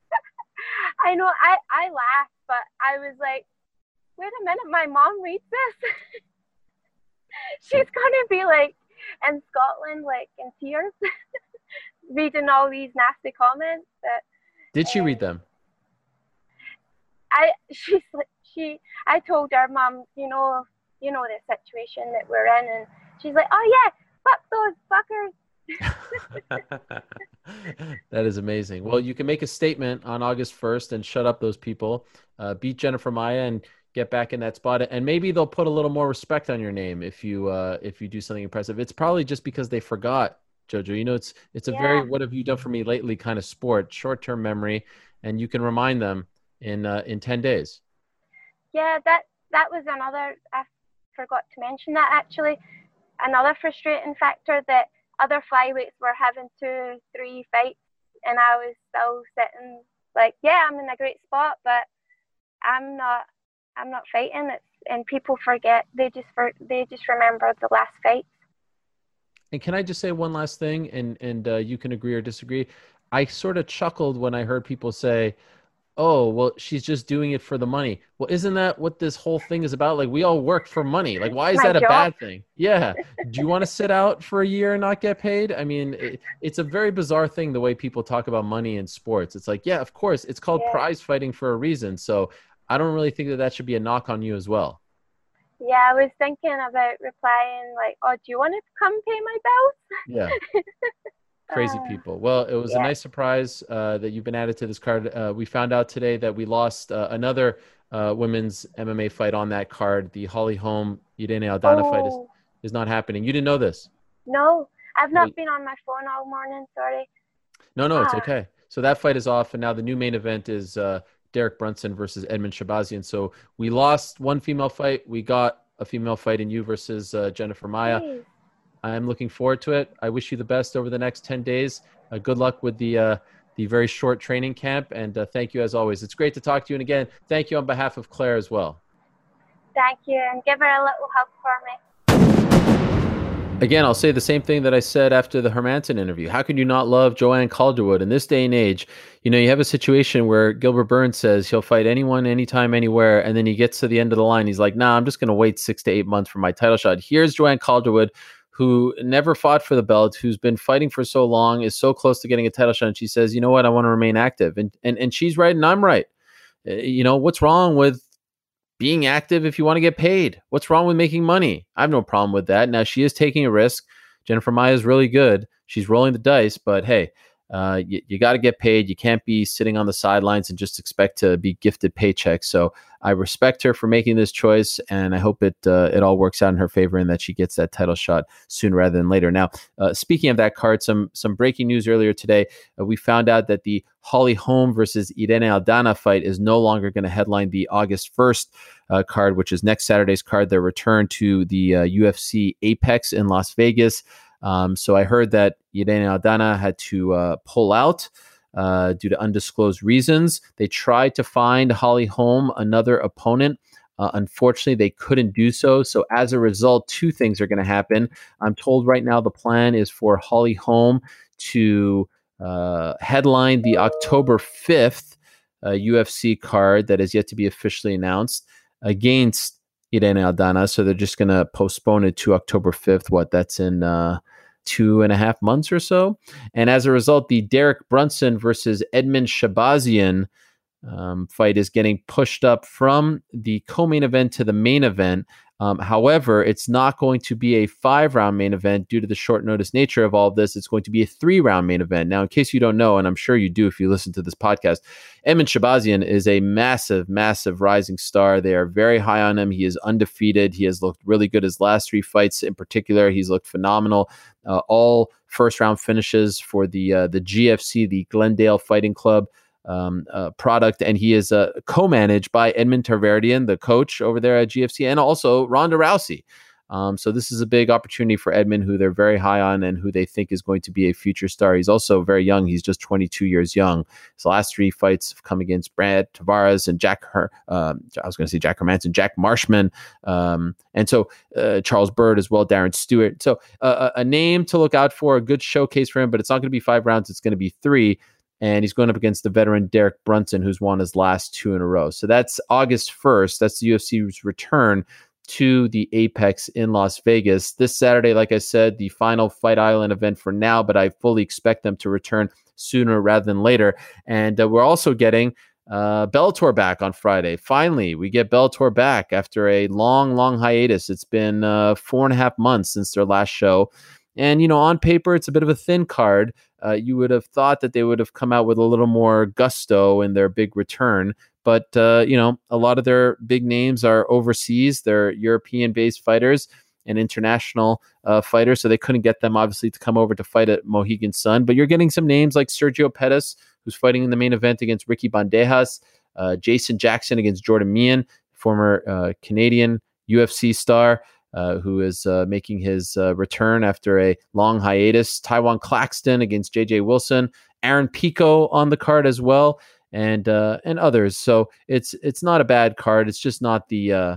I know, I, I laughed, but I was like, wait a minute, my mom reads this. She's going to be like in Scotland, like in tears, reading all these nasty comments. But Did she read them? I she's like she I told her mom, you know, you know the situation that we're in and she's like, Oh yeah, fuck those fuckers. that is amazing. Well, you can make a statement on August 1st and shut up those people. Uh, beat Jennifer Maia and get back in that spot, and maybe they'll put a little more respect on your name if you uh, if you do something impressive. It's probably just because they forgot, Jojo. You know, it's it's a Yeah. very "what have you done for me lately" kind of sport, short term memory, and you can remind them in uh, in ten days. Yeah, that that was another. I forgot to mention that actually. Another frustrating factor that other flyweights were having two, three fights, and I was still sitting like, yeah, I'm in a great spot, but I'm not. I'm not fighting. It's and people forget. They just for they just remember the last fight. And can I just say one last thing, and and uh, you can agree or disagree. I sort of chuckled when I heard people say, "Oh, well, she's just doing it for the money." Well, isn't that what this whole thing is about? Like, we all work for money. Like, why is My that a bad thing? Yeah. Do you want to sit out for a year and not get paid? I mean, it, it's a very bizarre thing the way people talk about money in sports. It's like, yeah, of course, it's called Yeah. prize fighting for a reason. So, I don't really think that that should be a knock on you as well. Yeah, I was thinking about replying like, "Oh, do you want to come pay my bills?" Yeah. Crazy Uh, people. Well, it was a nice surprise uh, that you've been added to this card. Uh, we found out today that we lost uh, another uh, women's MMA fight on that card. The Holly Holm Irene Aldana fight is, Oh, is not happening. You didn't know this? no, I've not Well- been on my phone all morning. Sorry. No, no, it's Ah. okay. So that fight is off, and now the new main event is uh, Derek Brunson versus Edmen Shahbazyan. So we lost one female fight. We got a female fight in you versus uh, Jennifer Maia. Jeez. I'm looking forward to it. I wish you the best over the next 10 days. Uh, good luck with the uh, the very short training camp, and uh, thank you as always. It's great to talk to you. And again, thank you on behalf of Claire as well. Thank you, and give her a little hug for me. Again, I'll say the same thing that I said after the Hermansson interview. How can you not love Joanne Calderwood in this day and age? You know, you have a situation where Gilbert Burns says he'll fight anyone, anytime, anywhere, and then he gets to the end of the line. He's like, "Nah, I'm just going to wait six to eight months for my title shot." Here's Joanne Calderwood, who never fought for the belt, who's been fighting for so long, is so close to getting a title shot, and she says, "You know what? I want to remain active," and and and she's right, and I'm right. Uh, You know, what's wrong with being active if you want to get paid. What's wrong with making money? I have no problem with that. Now she is taking a risk. Jennifer Maia is really good. She's rolling the dice, but hey, uh, you, you got to get paid. You can't be sitting on the sidelines and just expect to be gifted paychecks. So I respect her for making this choice, and I hope it uh, it all works out in her favor and that she gets that title shot soon rather than later. Now, uh, speaking of that card, some some breaking news earlier today. Uh, we found out that the Holly Holm versus Irene Aldana fight is no longer going to headline the August first uh, card, which is next Saturday's card. Their return to the uh, UFC Apex in Las Vegas. Um, so I heard that Irene Aldana had to uh, pull out uh, due to undisclosed reasons. They tried to find Holly Holm another opponent. Uh, unfortunately, they couldn't do so. So as a result, two things are going to happen. I'm told right now the plan is for Holly Holm to uh, headline the October 5th uh, UFC card that is yet to be officially announced against Irene Aldana. So they're just going to postpone it to October 5th. What? That's in uh, two and a half months or so. And as a result, the Derek Brunson versus Edmen Shahbazyan um, fight is getting pushed up from the co main event to the main event. Um, however, it's not going to be a five round main event due to the short notice nature of all of this. It's going to be a three round main event. Now, in case you don't know, and I'm sure you do if you listen to this podcast, Edmen Shahbazyan is a massive, massive rising star. They are very high on him. He is undefeated. He has looked really good his last three fights in particular. He's looked phenomenal. Uh, all first round finishes for the uh, the GFC, the Glendale Fighting Club um, uh, product, and he is uh, co-managed by Edmond Tarverdyan, the coach over there at GFC, and also Ronda Rousey. Um, so this is a big opportunity for Edmen, who they're very high on and who they think is going to be a future star. He's also very young; he's just 22 years young. His last three fights have come against Brad Tavares and Jack. Her, um, I was going to say Jack Hermansson, Jack Marshman, um, and so uh, Charles Byrd as well, Darren Stewart. So uh, a a name to look out for, a good showcase for him. But it's not going to be five rounds; it's going to be three and he's going up against the veteran Derek Brunson, who's won his last two in a row. So that's August 1st. That's the UFC's return to the Apex in Las Vegas. This Saturday, like I said, the final Fight Island event for now, but I fully expect them to return sooner rather than later. And uh, we're also getting uh, Bellator back on Friday. Finally, we get Bellator back after a long, long hiatus. It's been uh, four and a half months since their last show. And, you know, on paper, it's a bit of a thin card. Uh, you would have thought that they would have come out with a little more gusto in their big return. but uh, you know, a lot of their big names are overseas. They're European-based fighters and international uh, fighters, so they couldn't get them obviously to come over to fight at Mohegan Sun. But you're getting some names like Sergio Pettis, who's fighting in the main event against Ricky Bandejas, uh, Jason Jackson against Jordan Mein, former uh, Canadian UFC star. Uh, who is uh, making his uh, return after a long hiatus? Tywan Claxton against J.J. Wilson, Aaron Pico on the card as well, and uh, and others. So it's it's not a bad card. It's just not the uh,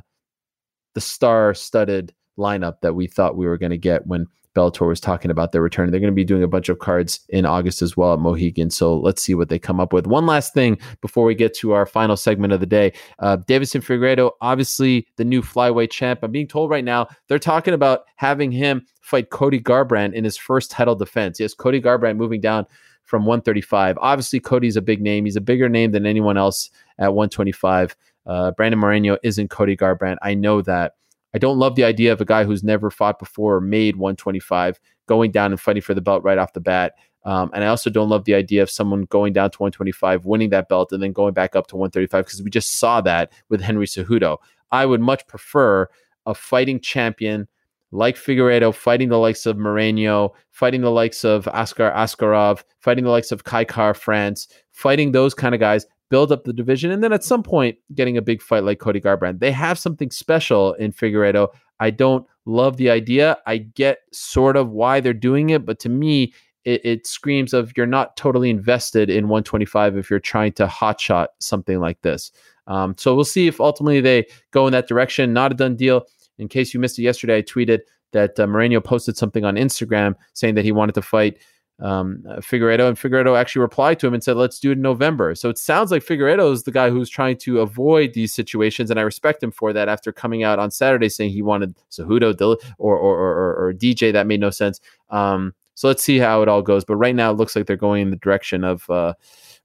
the star-studded lineup that we thought we were going to get when Bellator was talking about their return. They're going to be doing a bunch of cards in August as well at Mohegan. So let's see what they come up with. One last thing before we get to our final segment of the day. Uh, Deiveson Figueiredo, obviously the new flyweight champ. I'm being told right now they're talking about having him fight Cody Garbrandt in his first title defense. Yes, Cody Garbrandt moving down from 135. Obviously, Cody's a big name. He's a bigger name than anyone else at 125. Uh, Brandon Moreno isn't Cody Garbrandt. I know that. I don't love the idea of a guy who's never fought before or made 125 going down and fighting for the belt right off the bat. Um, and I also don't love the idea of someone going down to 125, winning that belt, and then going back up to 135 because we just saw that with Henry Cejudo. I would much prefer a fighting champion like Figueiredo fighting the likes of Moreno, fighting the likes of Askar Askarov, fighting the likes of Kai Kara-France, fighting those kind of guys build up the division, and then at some point getting a big fight like Cody Garbrandt. They have something special in Figueiredo. I don't love the idea. I get sort of why they're doing it, but to me, it, it screams of you're not totally invested in 125 if you're trying to hotshot something like this. Um, so we'll see if ultimately they go in that direction. Not a done deal. In case you missed it yesterday, I tweeted that uh, Moreno posted something on Instagram saying that he wanted to fight um, Figueiredo, and Figueiredo actually replied to him and said, "Let's do it in November." So it sounds like Figueiredo is the guy who's trying to avoid these situations, and I respect him for that. After coming out on Saturday saying he wanted Cejudo or or, or, or DJ, that made no sense. Um, so let's see how it all goes. But right now, it looks like they're going in the direction of, uh,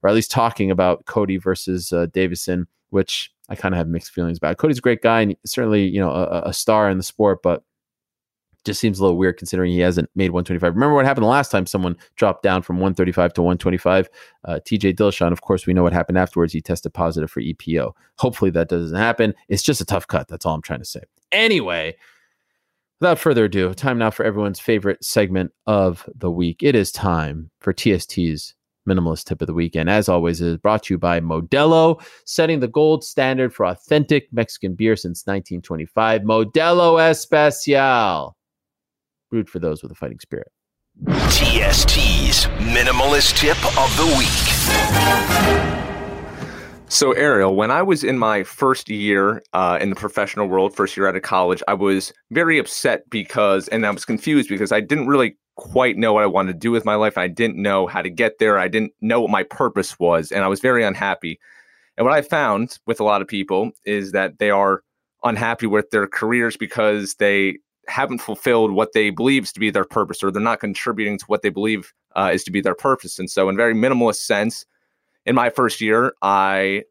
or at least talking about Cody versus uh, Deiveson, which I kind of have mixed feelings about. Cody's a great guy and certainly you know a, a star in the sport, but just seems a little weird considering he hasn't made 125. Remember what happened the last time someone dropped down from 135 to 125? Uh, TJ Dillashaw, of course, we know what happened afterwards. He tested positive for EPO. Hopefully that doesn't happen. It's just a tough cut. That's all I'm trying to say. Anyway, without further ado, time now for everyone's favorite segment of the week. It is time for TST's minimalist tip of the weekend. As always, is brought to you by Modelo, setting the gold standard for authentic Mexican beer since 1925. Modelo Especial brewed for those with a fighting spirit. TST's minimalist tip of the week. So, Ariel, when I was in my first year uh, in the professional world, first year out of college, I was very upset because, and I was confused because I didn't really quite know what I wanted to do with my life. I didn't know how to get there. I didn't know what my purpose was, and I was very unhappy. And what I found with a lot of people is that they are unhappy with their careers because they haven't fulfilled what they believe is to be their purpose or they're not contributing to what they believe uh, is to be their purpose. And so, in very minimalist sense, in my first year, I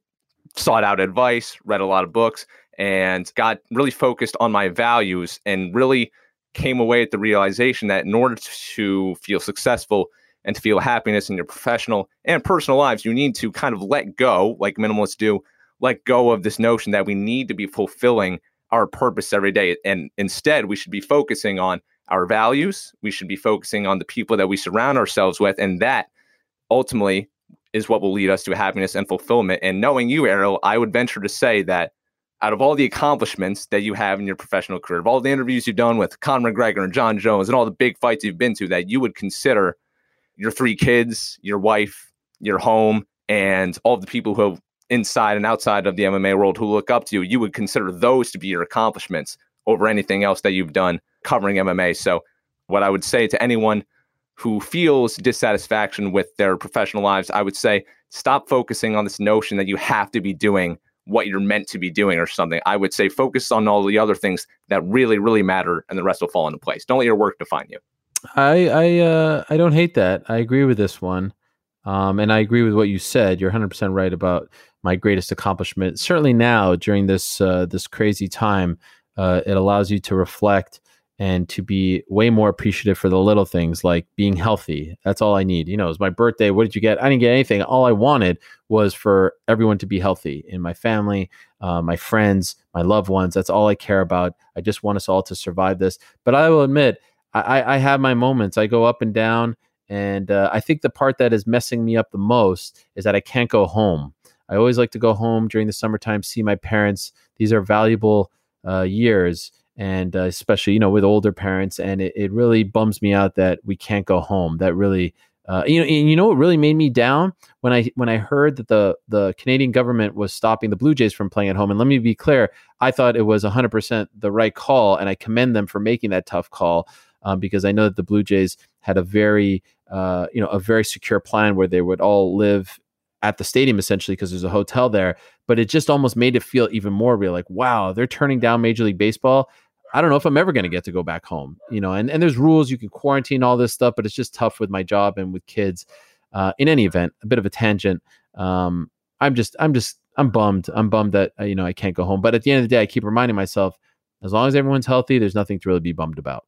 sought out advice, read a lot of books, and got really focused on my values and really came away at the realization that in order to feel successful and to feel happiness in your professional and personal lives, you need to kind of let go, like minimalists do, let go of this notion that we need to be fulfilling our purpose every day. And instead, we should be focusing on our values. We should be focusing on the people that we surround ourselves with. And that ultimately is what will lead us to happiness and fulfillment. And knowing you, Ariel, I would venture to say that out of all the accomplishments that you have in your professional career, of all the interviews you've done with Conor McGregor and John Jones and all the big fights you've been to, that you would consider your three kids, your wife, your home, and all the people who have inside and outside of the MMA world who look up to you, you would consider those to be your accomplishments over anything else that you've done covering MMA. So, what I would say to anyone who feels dissatisfaction with their professional lives, I would say stop focusing on this notion that you have to be doing what you're meant to be doing or something. I would say focus on all the other things that really, really matter, and the rest will fall into place. Don't let your work define you. I I uh, I don't hate that. I agree with this one, um, and I agree with what you said. You're 100 percent right about my greatest accomplishment. Certainly now during this uh, this crazy time, uh, it allows you to reflect and to be way more appreciative for the little things like being healthy. That's all I need. You know, it was my birthday. What did you get? I didn't get anything. All I wanted was for everyone to be healthy in my family, uh, my friends, my loved ones. That's all I care about. I just want us all to survive this. But I will admit, I, I have my moments. I go up and down. And uh, I think the part that is messing me up the most is that I can't go home. I always like to go home during the summertime, see my parents. These are valuable uh, years and uh, especially you know with older parents and it, it really bums me out that we can't go home that really uh, you know and you know what really made me down when i when i heard that the the canadian government was stopping the blue jays from playing at home and let me be clear i thought it was 100% the right call and i commend them for making that tough call um, because i know that the blue jays had a very uh, you know a very secure plan where they would all live at the stadium essentially because there's a hotel there but it just almost made it feel even more real like wow they're turning down major league baseball I don't know if I'm ever going to get to go back home, you know, and, and there's rules, you can quarantine all this stuff, but it's just tough with my job and with kids. Uh, in any event, a bit of a tangent. Um, I'm just, I'm just, I'm bummed. I'm bummed that, uh, you know, I can't go home. But at the end of the day, I keep reminding myself, as long as everyone's healthy, there's nothing to really be bummed about.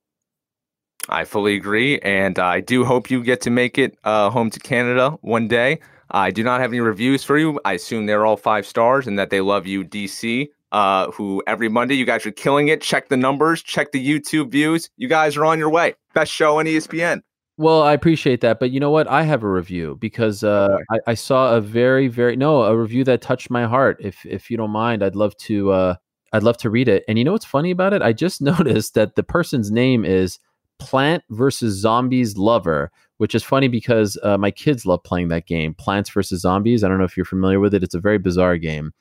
I fully agree. And I do hope you get to make it uh, home to Canada one day. I do not have any reviews for you. I assume they're all five stars and that they love you, DC uh, who every Monday you guys are killing it. Check the numbers, check the YouTube views. You guys are on your way. Best show on ESPN. Well, I appreciate that, but you know what? I have a review because uh. I, I, saw a very, very no a review that touched my heart. If if you don't mind, I'd love to uh, I'd love to read it. And you know what's funny about it? I just noticed that the person's name is Plant versus Zombies Lover, which is funny because uh, my kids love playing that game, Plants versus Zombies. I don't know if you're familiar with it. It's a very bizarre game.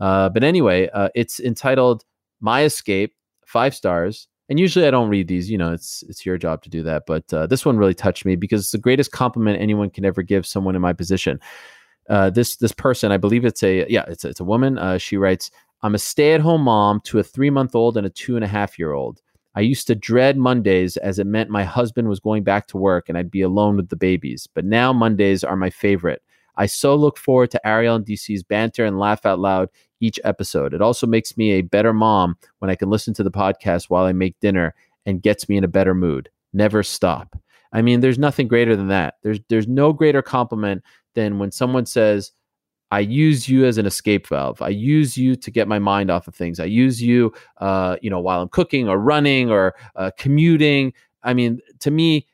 Uh, but anyway, uh, it's entitled "My Escape," five stars. And usually I don't read these. You know, it's it's your job to do that. But uh, this one really touched me because it's the greatest compliment anyone can ever give someone in my position. Uh, this this person, I believe it's a yeah, it's it's a woman. Uh, she writes, "I'm a stay-at-home mom to a three-month-old and a two and a half-year-old." I used to dread Mondays as it meant my husband was going back to work and I'd be alone with the babies. But now Mondays are my favorite. I so look forward to Ariel and DC's banter and laugh out loud each episode. It also makes me a better mom when I can listen to the podcast while I make dinner and gets me in a better mood. Never stop. I mean, there's nothing greater than that. There's there's no greater compliment than when someone says, I use you as an escape valve. I use you to get my mind off of things. I use you, uh, you know, while I'm cooking or running or uh, commuting. I mean, to me,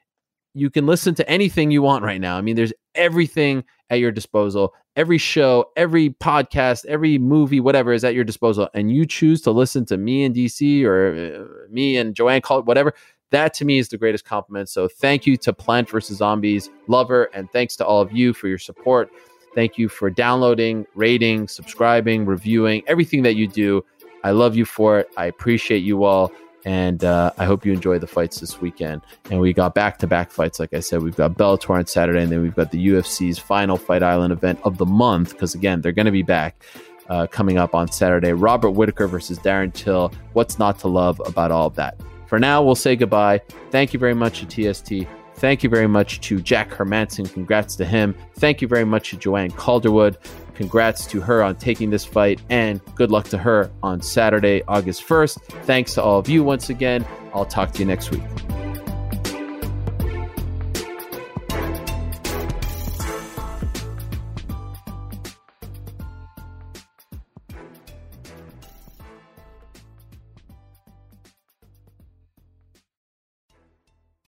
you can listen to anything you want right now. I mean, there's everything at your disposal. Every show, every podcast, every movie, whatever is at your disposal, and you choose to listen to me and DC or uh, me and Joanne Call it whatever. That to me is the greatest compliment. So thank you to Plant vs. Zombies lover, and thanks to all of you for your support. Thank you for downloading, rating, subscribing, reviewing, everything that you do. I love you for it. I appreciate you all. And uh, I hope you enjoy the fights this weekend. And we got back to back fights. Like I said, we've got Bellator on Saturday, and then we've got the UFC's final Fight Island event of the month. Because again, they're going to be back uh, coming up on Saturday. Robert Whittaker versus Darren Till. What's not to love about all of that? For now, we'll say goodbye. Thank you very much to TST. Thank you very much to Jack Hermansson. Congrats to him. Thank you very much to Joanne Calderwood. Congrats to her on taking this fight, and good luck to her on Saturday, August 1st. Thanks to all of you once again. I'll talk to you next week.